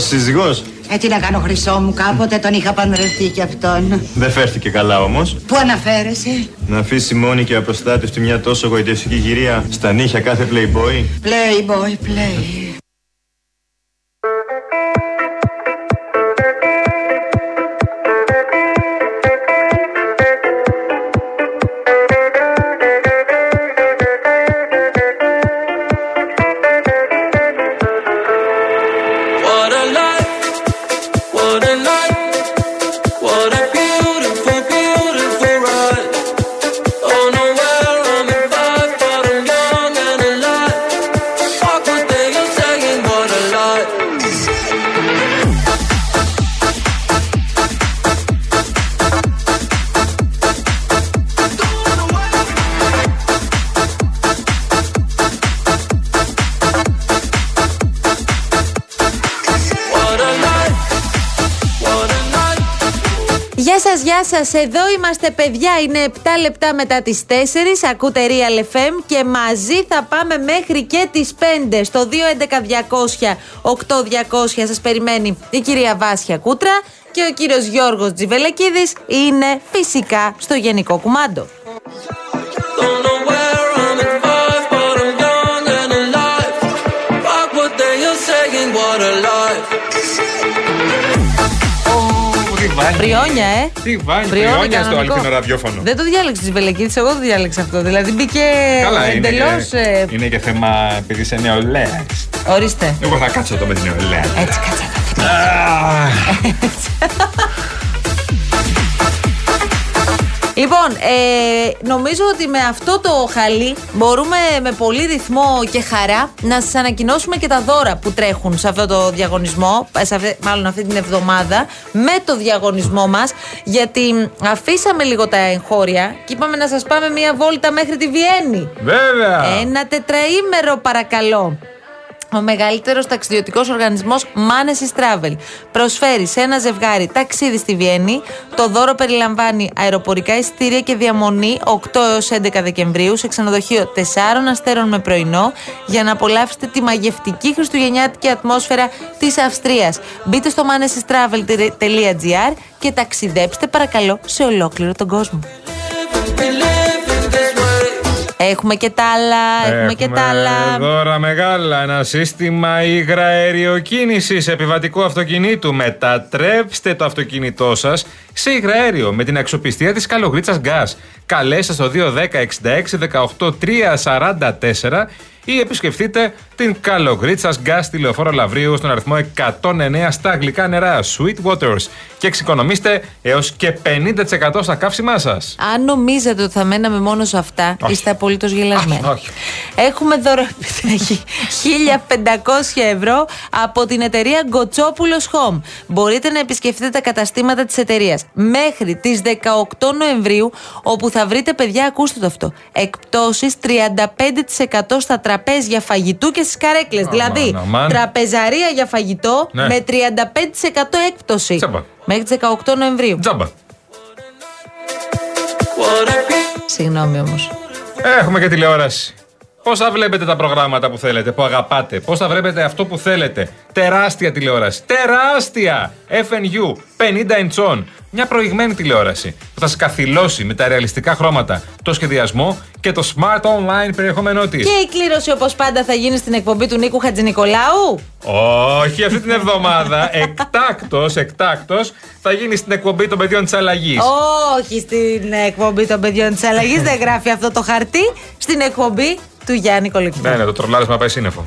σύζυγος; Ε, τι να κάνω χρυσό μου, κάποτε τον είχα παντρευτεί κι αυτόν. Δεν φέρθηκε καλά όμως. Πού αναφέρεσαι; Να αφήσει μόνη και απροστάτευτη μια τόσο γοητευτική γυρία στα νύχια κάθε playboy; Playboy, play. Σας, γεια σα. Εδώ είμαστε, παιδιά. Είναι 7 λεπτά μετά τις 4. Ακούτε Real FM και μαζί θα πάμε μέχρι και τις 5. Στο 211-200-8200 σας περιμένει η κυρία Βάσια Κούτρα και ο κύριος Γιώργος Τζιβελεκίδης είναι φυσικά στο Γενικό Κουμάντο. Βάνει. Πριόνια, ε. Τι βάνει, Πριόνια πριόνια στο κανονικό. αληθινό ραδιόφωνο. Δεν το διάλεξες Τζιβελεκίδη, εγώ το διάλεξα αυτό. Δηλαδή μπήκε Καλά, είναι, εντελώς. και, είναι και θέμα επειδή είσαι νεολαία. Ορίστε. Εγώ θα κάτσω εδώ με την νεολαία. Έτσι, κάτσε. Λοιπόν, ε, νομίζω ότι με αυτό το χαλί μπορούμε με πολύ ρυθμό και χαρά να σας ανακοινώσουμε και τα δώρα που τρέχουν σε αυτό το διαγωνισμό, ε, σε αυτή- μάλλον αυτή την εβδομάδα, με το διαγωνισμό μας, γιατί αφήσαμε λίγο τα εγχώρια και είπαμε να σας πάμε μία βόλτα μέχρι τη Βιέννη. Βέβαια. Ένα τετραήμερο παρακαλώ. Ο μεγαλύτερος ταξιδιωτικός οργανισμός Manesis Travel προσφέρει σε ένα ζευγάρι ταξίδι στη Βιέννη. Το δώρο περιλαμβάνει αεροπορικά εισιτήρια και διαμονή 8 έως 11 Δεκεμβρίου σε ξενοδοχείο 4 αστέρων με πρωινό για να απολαύσετε τη μαγευτική χριστουγεννιάτικη ατμόσφαιρα της Αυστρίας. Μπείτε στο manesistravel.gr και ταξιδέψτε παρακαλώ σε ολόκληρο τον κόσμο. Έχουμε και τα άλλα, έχουμε, και τα άλλα. δώρα μεγάλα. Ένα σύστημα υγραέριοκίνηση επιβατικού αυτοκινήτου. Μετατρέψτε το αυτοκίνητό σας σε υγραέριο με την αξιοπιστία της Καλογρίτσας Gas. Καλέστε στο 210 66 18 344 ή επισκεφτείτε την Καλογρίτσα Gas στη Λεωφόρο Λαβρίου στον αριθμό 109 στα γλυκά νερά Sweet Waters και εξοικονομήστε έως και 50% στα καύσιμά σας. Αν νομίζετε ότι θα μέναμε μόνος σε αυτά, Όχι. είστε απολύτως γελασμένοι. Όχι, όχι. Έχουμε δώρο επιτέχει 1500 ευρώ από την εταιρεία Γκοτσόπουλος Home. Μπορείτε να επισκεφτείτε τα καταστήματα της εταιρείας μέχρι τις 18 Νοεμβρίου, όπου θα βρείτε, παιδιά, ακούστε το αυτό, εκπτώσεις 35% στα τραπέζια φαγητού και στις καρέκλες. Αμάν, Δηλαδή, αμάν. τραπεζαρία για φαγητό Ναι. με 35% έκπτωση. Τσάμπα. Μέχρι τις 18 Νοεμβρίου. Τζάμπα. What a beautiful Συγγνώμη όμως. Έχουμε και τηλεόραση. Πώ θα βλέπετε τα προγράμματα που θέλετε, που αγαπάτε, πώ θα βλέπετε αυτό που θέλετε; Τεράστια τηλεόραση. Τεράστια! FNU 50 inch Μια προηγμένη τηλεόραση που θα σα καθυλώσει με τα ρεαλιστικά χρώματα, το σχεδιασμό και το smart online περιεχόμενό της. Και η κλήρωση όπως πάντα θα γίνει στην εκπομπή του Νίκου Χατζηνικολάου. Όχι, αυτή την εβδομάδα εκτάκτος, εκτάκτος θα γίνει στην εκπομπή των παιδιών της αλλαγής. Όχι στην εκπομπή των παιδιών της αλλαγής. Δεν γράφει αυτό το χαρτί. Στην εκπομπή του Γιάννη Κολοκυθά. Ναι, ναι, το τρολάρισμα πάει σύννεφο.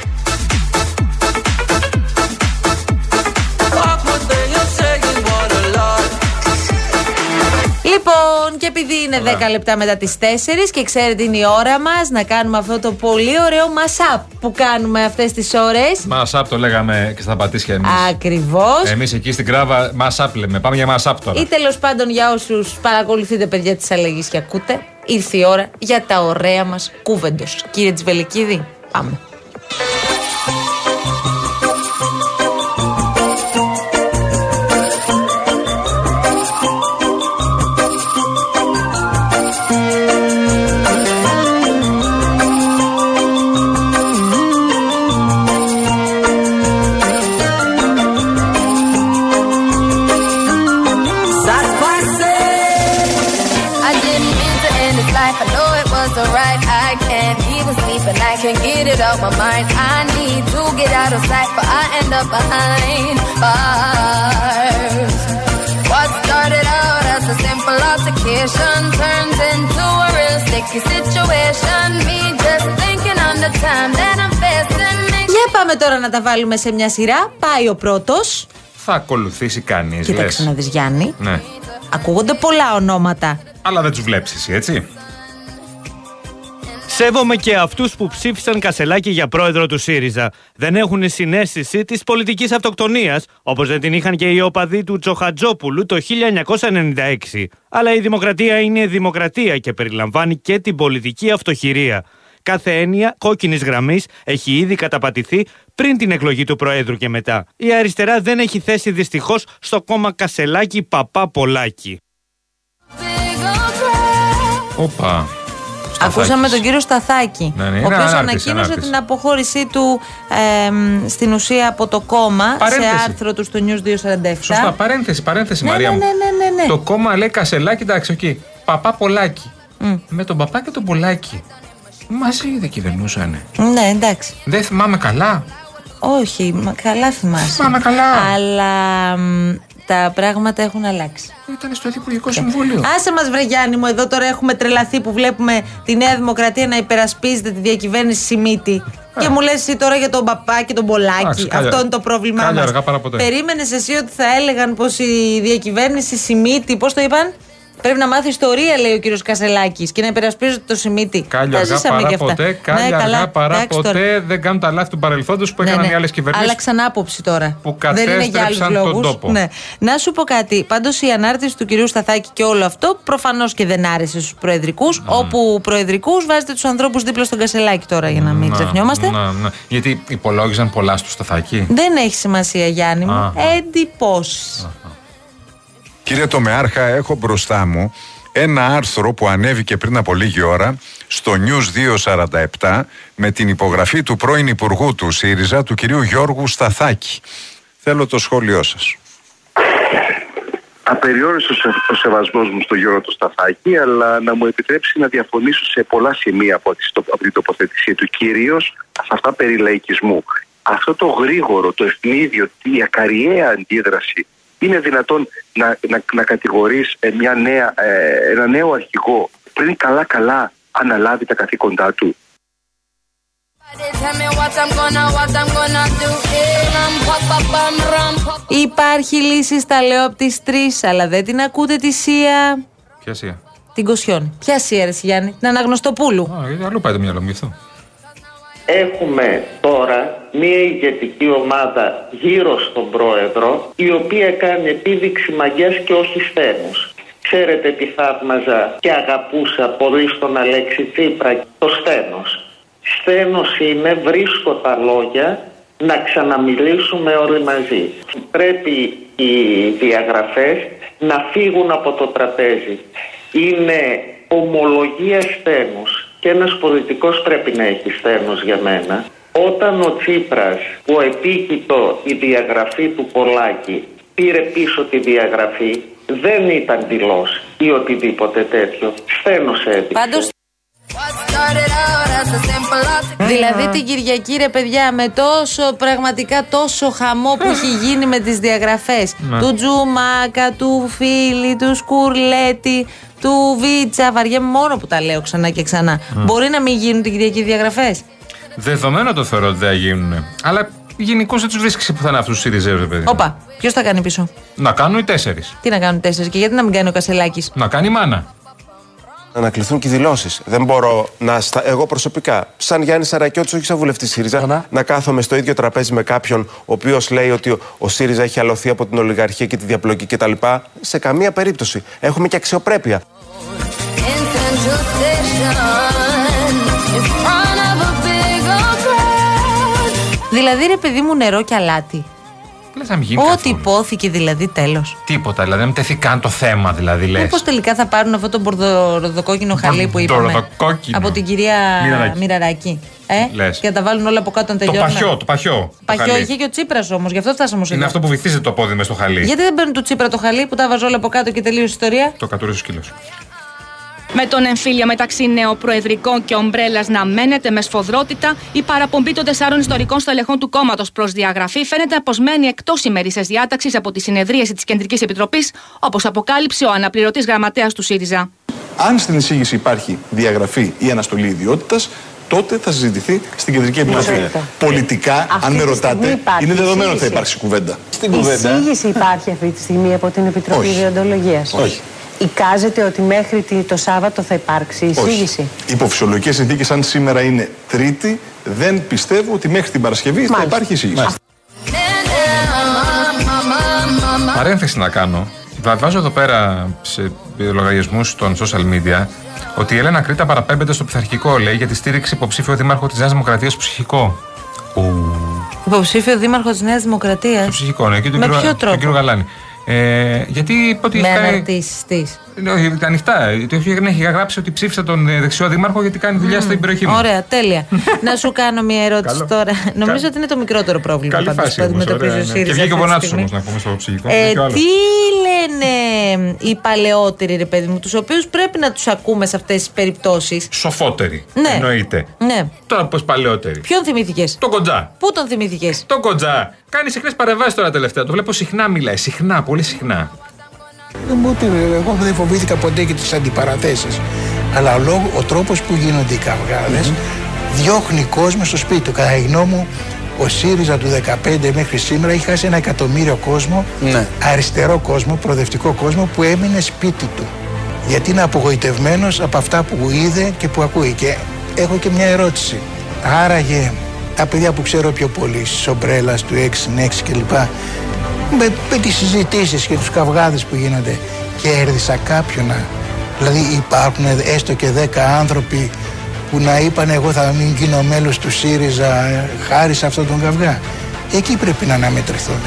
Και επειδή είναι 10 λεπτά μετά τις 4 και ξέρετε είναι η ώρα μας να κάνουμε αυτό το πολύ ωραίο mashup που κάνουμε αυτές τις ώρες. Μασάπ το λέγαμε και στα πατήσια εμείς. Ακριβώς. Εμείς εκεί στην κράβα μασάπ λέμε. Πάμε για μασάπ τώρα. Ή τέλος πάντων για όσους παρακολουθείτε παιδιά τη αλλαγή και ακούτε, ήρθε η ώρα για τα ωραία μας κούβεντος. Κύριε Τσβελικίδη, πάμε. I end up behind bars. What started out as a simple altercation turns into a real sticky situation. Me just thinking on the time that I'm facing. makes Για πάμε τώρα να τα βάλουμε σε μια σειρά. Πάει ο πρώτος. Θα ακολουθήσει κανείς. Κοίταξε να δεις Γιάννη. Ναι. Ακούγονται πολλά ονόματα. Αλλά δεν τους βλέπεις εσύ, έτσι; Σέβομαι και αυτούς που ψήφισαν Κασελάκη για πρόεδρο του ΣΥΡΙΖΑ. Δεν έχουν συνέστηση της πολιτικής αυτοκτονίας, όπως δεν την είχαν και οι οπαδοί του Τσοχατζόπουλου το 1996. Αλλά η δημοκρατία είναι δημοκρατία και περιλαμβάνει και την πολιτική αυτοχειρία. Κάθε έννοια κόκκινης γραμμής έχει ήδη καταπατηθεί πριν την εκλογή του Προέδρου και μετά. Η αριστερά δεν έχει θέση δυστυχώς στο κόμμα Κασελάκη Παπά Πολάκη. bigger cry. Όπα. Ακούσαμε τον κύριο Σταθάκη, Ναι, ναι, ο είναι οποίος ανάρτηση, ανακοίνωσε ανάρτηση. την αποχώρησή του εμ, στην ουσία από το κόμμα Παρένθεση. σε άρθρο του στο News 247. Σωστά, παρένθεση, παρένθεση, Ναι, Μαρία ναι, μου. ναι, ναι, ναι, ναι. Το κόμμα λέει Κασελάκη, εντάξει, εκεί. Παπά Πολάκη. Με τον παπά και τον Πολάκη. Μαζί δεν κυβερνούσαν. Ναι, εντάξει. Δεν θυμάμαι καλά. Όχι, μα καλά θυμάσαι. Θυμάμαι καλά. Αλλά μ, τα πράγματα έχουν αλλάξει. Ήταν στο Υπουργικό Συμβούλιο. Άσε μας, βρε Γιάννη μου, εδώ τώρα έχουμε τρελαθεί που βλέπουμε τη Νέα Δημοκρατία να υπερασπίζεται τη διακυβέρνηση Σιμίτη. Και μου λες εσύ τώρα για τον παπά και τον Πολάκη. Εντάξει, κάλια- Αυτό είναι το πρόβλημά κάλια μας. αργά παρά ποτέ. Περίμενες εσύ ότι θα έλεγαν πως η διακυβέρνηση Σιμίτη, πώς το είπαν, Πρέπει να μάθεις ιστορία, λέει ο κύριος Κασελάκης, και να υπερασπίζεται το Σιμίτη. Κάλια Τα αργά ζήσαμε παρά κι αυτά. ποτέ, κάλια Ναι, καλά, αργά παρά εντάξει ποτέ τώρα. δεν κάνουν τα λάθη του παρελθόντος που έκαναν οι άλλες κυβερνήσεις. Άλλαξαν άποψη τώρα. Που Δεν είναι για άλλους κατέστρεψαν τον λόγους. τόπο. Ναι. Να σου πω κάτι. Πάντως η ανάρτηση του κυρίου Σταθάκη και όλο αυτό προφανώς και δεν άρεσε στους προεδρικούς. Όπου προεδρικούς βάζετε τους ανθρώπους δίπλα στον Κασελάκη τώρα για να μην Να, ξεχνιόμαστε. να, να. Γιατί υπολόγιζαν πολλά στο σταθάκι. Δεν έχει σημασία, Γιάννη μου. Α. Εντυπώσεις. Κύριε Τομεάρχα, έχω μπροστά μου ένα άρθρο που ανέβηκε πριν από λίγη ώρα στο News 247 με την υπογραφή του πρώην Υπουργού του ΣΥΡΙΖΑ, του κυρίου Γιώργου Σταθάκη. Θέλω το σχόλιο σας. Απεριόριστος ο σεβασμός μου στο Γιώργο του Σταθάκη, αλλά να μου επιτρέψει να διαφωνήσω σε πολλά σημεία από, τη, στο- από την τοποθέτησή του, κυρίως σε αυτά περί λαϊκισμού. Αυτό το γρήγορο, το ευνίδιο, η ακαριαία αντίδραση είναι δυνατόν να, να, να κατηγορείς ε, μια νέα, ε, ένα νέο αρχηγό πριν καλά-καλά αναλάβει τα καθήκοντά του; Tell me what I'm gonna, what I'm gonna do. Eh, ram, pa, pa, pam, ram, pa, pa. Υπάρχει λύση στα λέω από τις τρεις, αλλά δεν την ακούτε τη Σία. Ποια σία; Την Κοσιόνη. Ποια Σία, ρε εσύ, Γιάννη, την Αναγνωστοπούλου. Α, γιατί αλλού πάει το μυαλό μου γι' αυτό. Έχουμε τώρα μια ηγετική ομάδα γύρω στον πρόεδρο η οποία κάνει επίδειξη μαγιάς και όχι στένους. Ξέρετε τι θαύμαζα και αγαπούσα πολύ στον Αλέξη Τσίπρα, το στένος. Στένος είναι βρίσκω τα λόγια να ξαναμιλήσουμε όλοι μαζί. Πρέπει οι διαγραφές να φύγουν από το τραπέζι. Είναι ομολογία στένους και ένας πολιτικός πρέπει να έχει στένος για μένα. Όταν ο Τσίπρας που επίκειτο η διαγραφή του Πολάκη πήρε πίσω τη διαγραφή δεν ήταν δηλός ή οτιδήποτε τέτοιο. Στένος έδειξε. Δηλαδή την Κυριακή ρε παιδιά με τόσο πραγματικά τόσο χαμό που έχει γίνει με τις διαγραφές του Τζουμάκα, του Φίλη, του Σκουρλέτη, του Βίτσα, βαριέμαι μόνο που τα λέω ξανά και ξανά. Μπορεί να μην γίνουν την Κυριακή διαγραφές; Δεδομένο το θεωρώ ότι δεν θα γίνουν. Αλλά γενικώ δεν τους βρίσκεις πουθενά αυτούς τους ΣΥΡΙΖΑ, ρε παιδί. Όπα, ποιος θα κάνει πίσω; Να κάνουν οι τέσσερις. Τι να κάνουν τέσσερις και γιατί να μην κάνει ο Κασελάκης; Να κάνει η μάνα. Να ανακληθούν και οι δηλώσεις. Δεν μπορώ να. Στα... Εγώ προσωπικά, σαν Γιάννη Σαρακιώτης, όχι σαν βουλευτής ΣΥΡΙΖΑ, να κάθομαι στο ίδιο τραπέζι με κάποιον ο οποίος λέει ότι ο, ο ΣΥΡΙΖΑ έχει αλωθεί από την ολιγαρχία και τη διαπλοκή κτλ. Σε καμία περίπτωση. Έχουμε και αξιοπρέπεια. In Central Station, in front of a bigger crowd. Δηλαδή, ρε παιδί μου, νερό και αλάτι. Λες να μην γίνει Ό,τι καθόλου. υπόθηκε δηλαδή τέλος. Τίποτα, δηλαδή δεν τεθεί καν το θέμα, δηλαδή λες. Μήπως τελικά θα πάρουν αυτό το μπορδοροδοκόκκινο χαλί που είπαμε. Μπορδοροδοκόκκινο. Από την κυρία Μοιραράκη. Μοιραράκη. Ε; Λες. Και να τα βάλουν όλα από κάτω να Το τελειώνουν. παχιό, το παχιό. το Παχιό χαλί. είχε και ο Τσίπρας όμως, γι' αυτό φτάσαμε ως Είναι εδώ. αυτό που βυθίζεται το πόδι μες στο χαλί. Γιατί δεν παίρνουν του Τσίπρα το χαλί που τα βάζω όλα από κάτω και τελείωσε η ιστορία; Το κατουρίζει σκύλος. Με τον εμφύλιο μεταξύ νεοπροεδρικών και ομπρέλας να μένεται με σφοδρότητα, η παραπομπή των τεσσάρων ιστορικών στελεχών του κόμματος προς διαγραφή φαίνεται πω μένει εκτός ημερήσιας διάταξης από τη συνεδρίαση της Κεντρικής Επιτροπής, όπως αποκάλυψε ο αναπληρωτής γραμματέας του ΣΥΡΙΖΑ. Αν στην εισήγηση υπάρχει διαγραφή ή αναστολή ιδιότητας, τότε θα συζητηθεί στην Κεντρική Επιτροπή. Μάλιστα. Πολιτικά, Αυτή αν με τη ρωτάτε, στιγμή υπάρχει είναι δεδομένο ότι θα εισήγηση. υπάρξει κουβέντα. Στην Εισήγηση υπάρχει αυτή τη στιγμή από την Επιτροπή Όχι. Διοντολογίας. Όχι. Εικάζεται ότι μέχρι τη- το Σάββατο θα υπάρξει εισήγηση; Υπό φυσιολογικέ συνθήκες, αν σήμερα είναι Τρίτη, δεν πιστεύω ότι μέχρι την Παρασκευή θα υπάρχει εισήγηση. Παρένθεση να κάνω. Βάζω εδώ πέρα σε λογαριασμούς των social media ότι η Έλενα Κρήτα παραπέμπεται στο πειθαρχικό, λέει, για τη στήριξη υποψήφιο δήμαρχο της Νέας Δημοκρατίας ψυχικό. Υποψήφιο δήμαρχο της Νέας Δημοκρατίας; Ψυχικό, ναι, και τον Με κύριο, ποιο τον τρόπο; κύριο Γαλάνη. Ε, γιατί είπε ότι Με έχει κάνει- αναρτήσεις τη. Ναι, όχι, ανοιχτά. Το έχει, ναι, έχει γράψει ότι ψήφισα τον ε, δεξιό δήμαρχο γιατί κάνει δουλειά στην περιοχή μου. Ωραία, τέλεια. να σου κάνω μια ερώτηση Καλό. τώρα. Νομίζω ότι είναι το μικρότερο πρόβλημα Καλή πάντως, φάση που όμως, αντιμετωπίζει ωραία, ο ναι. ΣΥΡΙΖΑ. Και βγήκε ο αυτή τη Βονάτσος στιγμή. όμως να πούμε στο ψυχικό. Ε, Βγήκε ο άλλος. τι λένε οι παλαιότεροι, ρε παιδί μου, τους οποίους πρέπει να τους ακούμε σε αυτές τις περιπτώσεις; Σοφότεροι. Ναι. Εννοείται. Ναι. Τώρα πώ παλαιότεροι. Ποιον θυμήθηκες; Τον κοντζά. Πού τον θυμήθηκες; Τον κοντζά. Κάνει συχνές παρεμβάσεις τώρα τελευταία. Το βλέπω συχνά μιλάει. Συχνά, πολύ συχνά. Δεν μου ότι εγώ δεν φοβήθηκα ποτέ και τις αντιπαραθέσεις. Αλλά ο, λόγο, ο τρόπος που γίνονται οι καυγαδες διώχνει κόσμο στο σπίτι του. Κατά τη γνώμη μου, ο ΣΥΡΙΖΑ του 2015 μέχρι σήμερα έχει χάσει ένα εκατομμύριο κόσμο, αριστερό κόσμο, προοδευτικό κόσμο που έμεινε σπίτι του. Γιατί είναι απογοητευμένος από αυτά που είδε και που ακούει. Και έχω και μια ερώτηση. Άραγε τα παιδιά που ξέρω πιο πολύ, τη ομπρέλας, του 6 κλπ. Με, με τις συζητήσεις και τους καυγάδες που γίνονται κέρδισα κάποιον να- Δηλαδή υπάρχουν έστω και 10 άνθρωποι που να είπαν εγώ θα μην γίνω μέλος του ΣΥΡΙΖΑ ε, χάρη σε αυτόν τον καυγά. Εκεί πρέπει να αναμετρηθούν.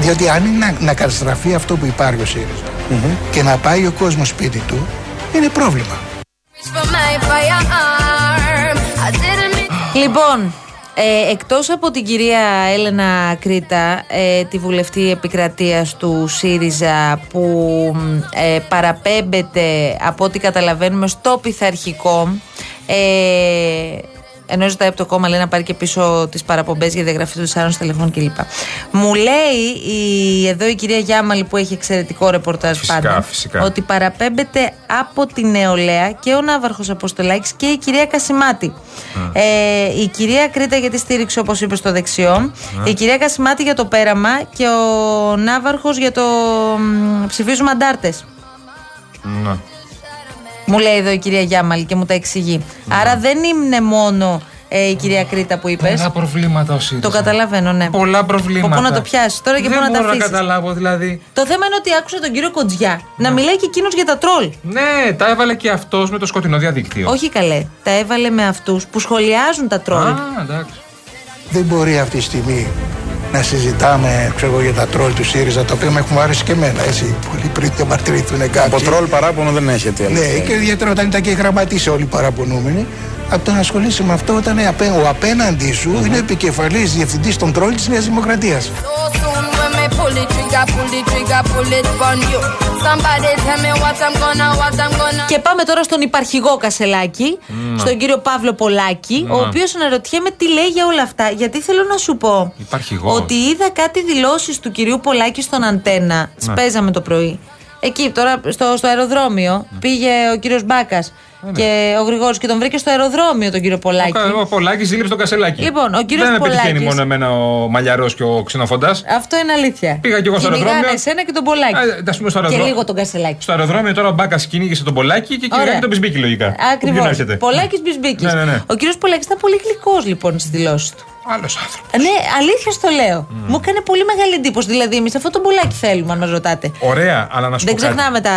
Διότι αν είναι να, να καταστραφεί αυτό που υπάρχει ο ΣΥΡΙΖΑ και να πάει ο κόσμος σπίτι του, είναι πρόβλημα. For my firearm, I didn't mean. Λοιπόν, ε, εκτός από την κυρία Έλενα Κρήτα, ε, τη βουλευτή επικρατείας του ΣΥΡΙΖΑ που μ, ε, παραπέμπεται από ό,τι καταλαβαίνουμε στο πειθαρχικό ε, ενώ ζητάει από το κόμμα λέει να πάρει και πίσω τις παραπομπές για διαγραφή των τεσσάρων στελεχών κλπ. Μου λέει η, εδώ η κυρία Γιάμαλη που έχει εξαιρετικό ρεπορτάζ Φυσικά, πάντα φυσικά. ότι παραπέμπεται από τη νεολαία και ο Ναύαρχος Αποστολάκης και η κυρία Κασιμάτη. Ε, η κυρία Κρήτα για τη στήριξη, όπως είπε, στο δεξιό. Η κυρία Κασιμάτη για το πέραμα και ο Ναύαρχος για το μ, ψηφίζουμε αντάρτες. Ναι. Μου λέει εδώ η κυρία Γιάμαλη και μου τα εξηγεί. Άρα δεν είναι μόνο ε, η κυρία Κρήτα που είπες. Πολλά προβλήματα ο ΣΥΡΙΖΑ. Το καταλαβαίνω, ναι. Πολλά προβλήματα. Πού να το πιάσεις τώρα και Δεν πού να τα μπορώ να αφήσεις. καταλάβω δηλαδή. Το θέμα είναι ότι άκουσα τον κύριο Κοντζιά να μιλάει και εκείνος για τα τρόλ. Ναι, τα έβαλε και αυτός με το σκοτεινό διαδίκτυο. Όχι καλέ. Τα έβαλε με αυτούς που σχολιάζουν τα τρόλ. Α, εντάξει. Δεν μπορεί αυτή τη στιγμή να συζητάμε ξέρω, εγώ, για τα τρόλ του ΣΥΡΙΖΑ, τα οποία με έχουν άρεσει και εμένα. Έτσι, πολύ πριν διαμαρτυρηθούν κάποιοι. Από τρόλ παράπονο δεν έχετε. Ναι, και ιδιαίτερα όταν ήταν και οι γραμματεί όλοι παραπονούμενοι. Από το να ασχολείσαι με αυτό όταν απέ- ο απέναντί σου είναι επικεφαλής διευθυντής των τρόλ της Νέας Δημοκρατίας. The trigger, pull the trigger, pull it on you. Somebody tell me what I'm gonna, what I'm gonna. Και πάμε τώρα στον υπαρχηγό Κασελάκη, Ναι. στον κύριο Παύλο Πολάκη, ο Ναι. οποίος αναρωτιέμαι τι λέει για όλα αυτά. Γιατί θέλω να σου πω Υπάρχει γος. ότι είδα κάτι δηλώσεις του κυρίου Πολάκη στον Αντένα. Ναι. Σπέζαμε το πρωί. Εκεί τώρα στο, στο αεροδρόμιο πήγε ο κύριος Μπάκα Και ο Γρηγόρης και τον βρήκε στο αεροδρόμιο τον κύριο Πολάκη. Ο Πολάκης ζήλεψε τον Κασελάκη. Λοιπόν, ο κύριος Δεν με πετυχαίνει Πολάκης- μόνο εμένα ο Μαλλιαρό και ο Ξενοφοντάς. Αυτό είναι αλήθεια. Πήγα κι εγώ στο Κυνηγάνε αεροδρόμιο. εσένα και τον Πολάκη. Α, ας πούμε στο και αεροδρόμιο. λίγο τον Κασελάκη. Στο αεροδρόμιο τώρα ο Μπάκας κυνήγησε τον Πολάκη και Ωραία. κυνηγάει τον Μπισμπίκη λογικά. Ακριβώς. Πού έρχεται. Πολάκης Μπισμπίκης. Ναι, ναι, ναι. Ο κύριος Πολάκης ήταν πολύ γλυκός λοιπόν στις δηλώσεις του. Άλλος άνθρωπος. Ναι, αλήθεια στο λέω. Μου έκανε πολύ μεγάλη εντύπωση. Δηλαδή, εμείς αυτό τον Πολάκη θέλουμε, αν μας ρωτάτε. Ωραία, αλλά να σου Δεν πω κάτι. ξεχνάμε τα.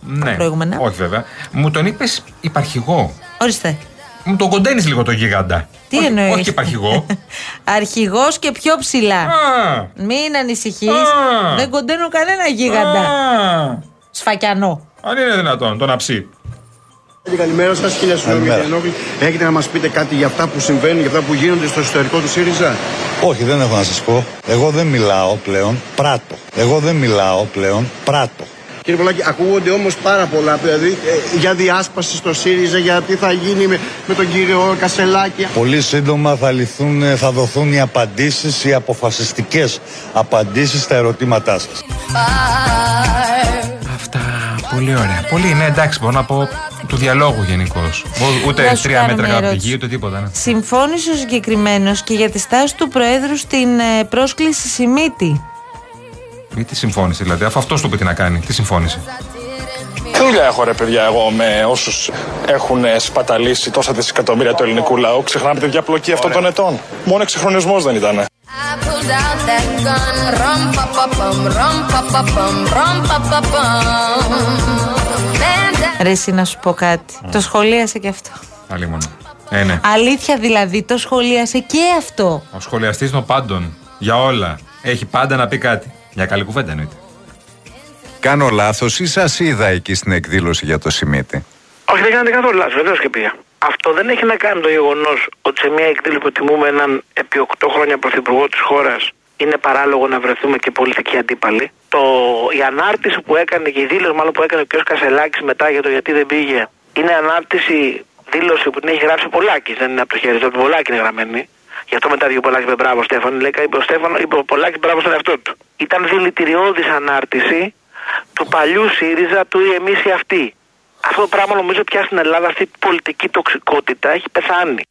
Ναι, προηγούμενα. όχι βέβαια. Μου τον είπες υπαρχηγό. Ορίστε. Μου τον κοντένεις λίγο το γίγαντα. Τι όχι, εννοείς; Όχι υπαρχηγό. Αρχηγός και πιο ψηλά. Α. Μην ανησυχείς. Α. Δεν κοντένω κανένα γίγαντα. Α. Σφακιανό. Αν είναι δυνατόν, τον αψί. Καλημέρα σας, χίλια συγγνώμη για την ενόχληση. Έχετε να μας πείτε κάτι για αυτά που συμβαίνουν, για αυτά που γίνονται στο ιστορικό του ΣΥΡΙΖΑ; Όχι, δεν έχω να σας πω. Εγώ δεν μιλάω πλέον, πράττω. Εγώ δεν μιλάω πλέον, πράττω. Κύριε Πολάκη, ακούγονται όμως πάρα πολλά δηλαδή ε, για διάσπαση στο ΣΥΡΙΖΑ, για τι θα γίνει με, με τον κύριο Κασελάκη. Πολύ σύντομα θα, λυθούν, θα δοθούν οι απαντήσεις, οι αποφασιστικές απαντήσεις στα ερωτήματά σας. Αυτά. Πολύ ωραία. Πολύ, ναι, εντάξει, μπορώ να πω του διαλόγου γενικώ. Να Ούτε σου τρία κάνω μέτρα μια κάτω από τη ερώτηση. γη, ούτε τίποτα. Ναι. Συμφώνησε ο συγκεκριμένος και για τη στάση του Προέδρου στην ε, πρόσκληση Σιμίτη; Μη τι συμφώνησε δηλαδή, αφού αυτός του είπε τι να κάνει. Τι συμφώνησε. Τι δουλειά έχω ρε παιδιά εγώ με όσους έχουν σπαταλήσει τόσα δισεκατομμύρια του ελληνικού λαού. Ξεχνάμε τη διαπλοκή αυτών των ετών. Μόνο εξυγχρονισμός δεν ήταν. I pulled out that gun, rum pa pa pum, rum pa pa pum, rum pa pa pum. Man Ρε, εσύ να σου πω κάτι. Το σχολίασε και αυτό. Άλλη μόνο. Ε, ναι. Αλήθεια δηλαδή, το σχολίασε και αυτό. Ο σχολιαστής των πάντων. Για όλα. Έχει πάντα να πει κάτι. Για καλή κουβέντα εννοείται. Κάνω λάθος ή σας είδα εκεί στην εκδήλωση για το Σιμίτι; Όχι, δεν κάνετε καθόλου λάθος, βεβαίως και πήγα. Αυτό δεν έχει να κάνει το γεγονός ότι σε μια εκδήλωση που τιμούμε έναν επί 8 χρόνια πρωθυπουργό της χώρας είναι παράλογο να βρεθούμε και πολιτικοί αντίπαλοι. Το, η ανάρτηση που έκανε και η δήλωση μάλλον που έκανε ο κ. Κασελάκης μετά για το γιατί δεν πήγε είναι ανάρτηση, δήλωση που την έχει γράψει ο Πολάκης. Δεν είναι από το χέρι του, από τον Πολάκης είναι γραμμένη. Γι' αυτό μετά βγήκε ο Πολάκης με μπράβο Στέφανο. Λέει, είπε ο, Στέφανο, είπε ο Πολάκης μπράβο στον εαυτό του. Ήταν δηλητηριώδης ανάρτηση του παλιού ΣΥΡΙΖΑ του ή εμείς ή αυτοί. Αυτό το πράγμα νομίζω πια στην Ελλάδα αυτή η πολιτική τοξικότητα έχει πεθάνει.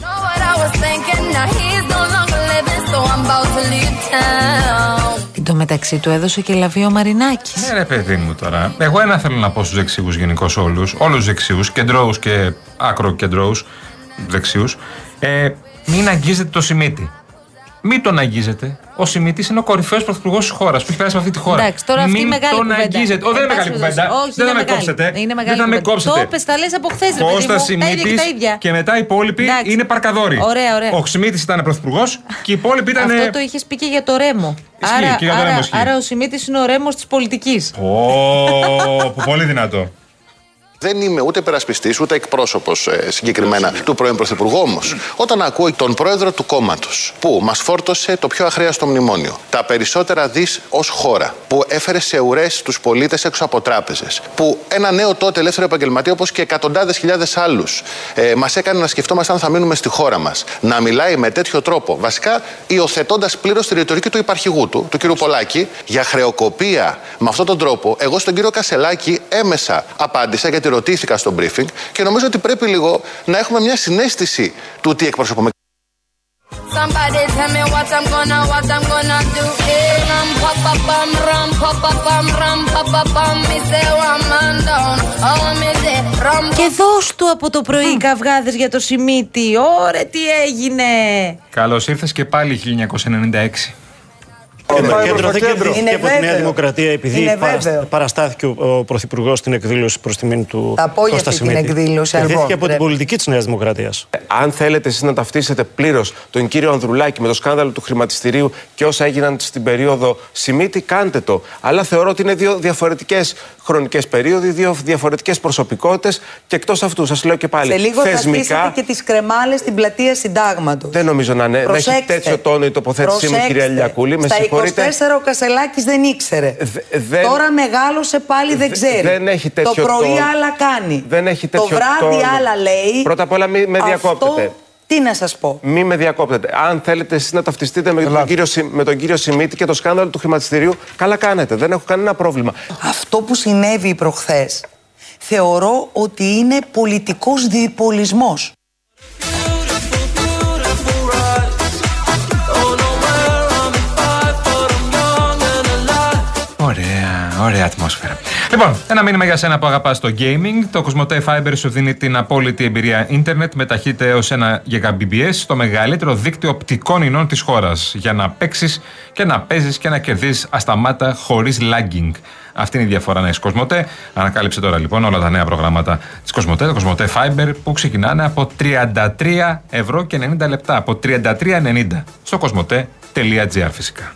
know what I was thinking. Now he's no longer living, so I'm about to leave town. Εν τω μεταξύ του έδωσε και λαβή ο Μαρινάκης. Ναι, ρε παιδί μου τώρα. Εγώ ένα θέλω να πω στους δεξιού γενικώς όλους. Όλους τους δεξιού, κεντρώους και άκρο κεντρώους δεξιού. Ε, μην αγγίζετε το Σιμίτι. Μην τον αγγίζετε. Ο Σιμίτης είναι ο κορυφαίος πρωθυπουργός της χώρας που έχει περάσει με αυτή τη χώρα. Εντάξει, τώρα αυτή Μην η μεγάλη τον κουβέντα. αγγίζετε. Ω, δεν είναι Εν μεγάλη πάση κουβέντα. περιπτώσει. Όχι, δεν θα είναι με μεγάλη. κόψετε. Είναι μεγάλη δεν θα με κουβέντα. κόψετε. Το πες, τα λες από χθες, ρε παιδί Κώστα μου. Τα ίδια Σιμίτη και τα ίδια. και μετά οι υπόλοιποι Εντάξει. είναι παρκαδόροι. Ωραία, ωραία. Ο Σιμίτης ήταν πρωθυπουργός και οι υπόλοιποι ήταν. Αυτό το είχες πει και για το Ρέμο. Ισχύει, Άρα, και για το άρα, Ρέμο ισχύει. άρα ο Σιμίτης είναι ο Ρέμος της πολιτικής. Ω, που πολύ δυνατό. Δεν είμαι ούτε περασπιστής ούτε εκπρόσωπος συγκεκριμένα του πρώην Πρωθυπουργού. Όμως, όταν ακούω τον πρόεδρο του κόμματος που μας φόρτωσε το πιο αχρίαστο μνημόνιο, τα περισσότερα δις ως χώρα, που έφερε σε ουρές τους πολίτες έξω από τράπεζες, που ένα νέο τότε ελεύθερο επαγγελματία όπως και εκατοντάδες χιλιάδες άλλους ε, μας έκανε να σκεφτόμαστε αν θα μείνουμε στη χώρα μας, να μιλάει με τέτοιο τρόπο, βασικά υιοθετώντας πλήρως τη ρητορική του υπαρχηγού του, του κ. Πολάκη, για χρεοκοπία με αυτόν τον τρόπο, εγώ στον κύριο Κασελάκη έμεσα απάντησα γιατί ρωτήθηκα στο briefing και νομίζω ότι πρέπει λίγο να έχουμε μια συνέστηση του τι εκπροσωπούμε. Somebody tell me what I'm gonna, what I'm gonna do. Hey, ram, pa pa pam, ram, pa pa pam, ram, pa pa pam. Me say one man down, oh me say ram. Και δώσ' του από το πρωί καυγάδες για το Σιμίτι. Ωρε, τι έγινε. Καλώς ήρθες και πάλι 1996. Το κέντρο δεν Είναι κερδίθηκε από τη Νέα βέβαιο. Δημοκρατία επειδή Είναι παρασ- βέβαιο. παραστάθηκε ο, ο Πρωθυπουργός στην εκδήλωση προς τιμήν του Θα πω για Κώστα αυτή την Σιμίτη. εκδήλωση, αν Κερδίθηκε πω, από την πρέπει. πολιτική της Νέας Δημοκρατίας. Αν θέλετε εσείς να ταυτίσετε πλήρως τον κύριο Ανδρουλάκη με το σκάνδαλο του χρηματιστηρίου και όσα έγιναν στην περίοδο Σιμίτη, κάντε το. Αλλά θεωρώ ότι είναι δύο διαφορετικές χρονικές περίοδοι, δύο διαφορετικές προσωπικότητες και εκτός αυτού, σας λέω και πάλι. Σε λίγο θα θεσμικά, στήσετε και τις κρεμάλες στην πλατεία Συντάγματος. δεν νομίζω να, είναι, να έχει Προσέξτε. τέτοιο τόνο η τοποθέτησή μου, κυρία Λιακούλη. Με Στα 24 συγχωρείτε. ο Κασελάκης δεν ήξερε. δεν- Τώρα μεγάλωσε πάλι δεν ξέρει. δεν έχει τέτοιο Το πρωί τόνο. άλλα κάνει. Δεν έχει Το τέτοιο βράδυ τόνο. άλλα λέει. Πρώτα απ' όλα, μην με διακόπτετε. Αυτό, τι να σας πω. Μη με διακόπτετε. Αν θέλετε εσείς να ταυτιστείτε με τον, κύριο, Σι- με τον κύριο Σιμίτη και το σκάνδαλο του χρηματιστηρίου, καλά κάνετε. Δεν έχω κανένα πρόβλημα. Αυτό που συνέβη προχθές θεωρώ ότι είναι πολιτικός διπολισμός. Ωραία, ωραία ατμόσφαιρα. Λοιπόν, ένα μήνυμα για σένα που αγαπάς το gaming. Το Cosmote Fiber σου δίνει την απόλυτη εμπειρία ίντερνετ με ταχύτητα έω 1 Gbps στο μεγαλύτερο δίκτυο οπτικών ινών της χώρας. Για να παίξεις και να παίζεις και να κερδίσει ασταμάτα χωρίς lagging. Αυτή είναι η διαφορά να έχει Cosmote. Ανακάλυψε τώρα λοιπόν όλα τα νέα προγράμματα της Cosmote, το Cosmote Fiber που ξεκινάνε από 33 ευρώ και 90 λεπτά. Από 33,90 στο cosmote.gr φυσικά.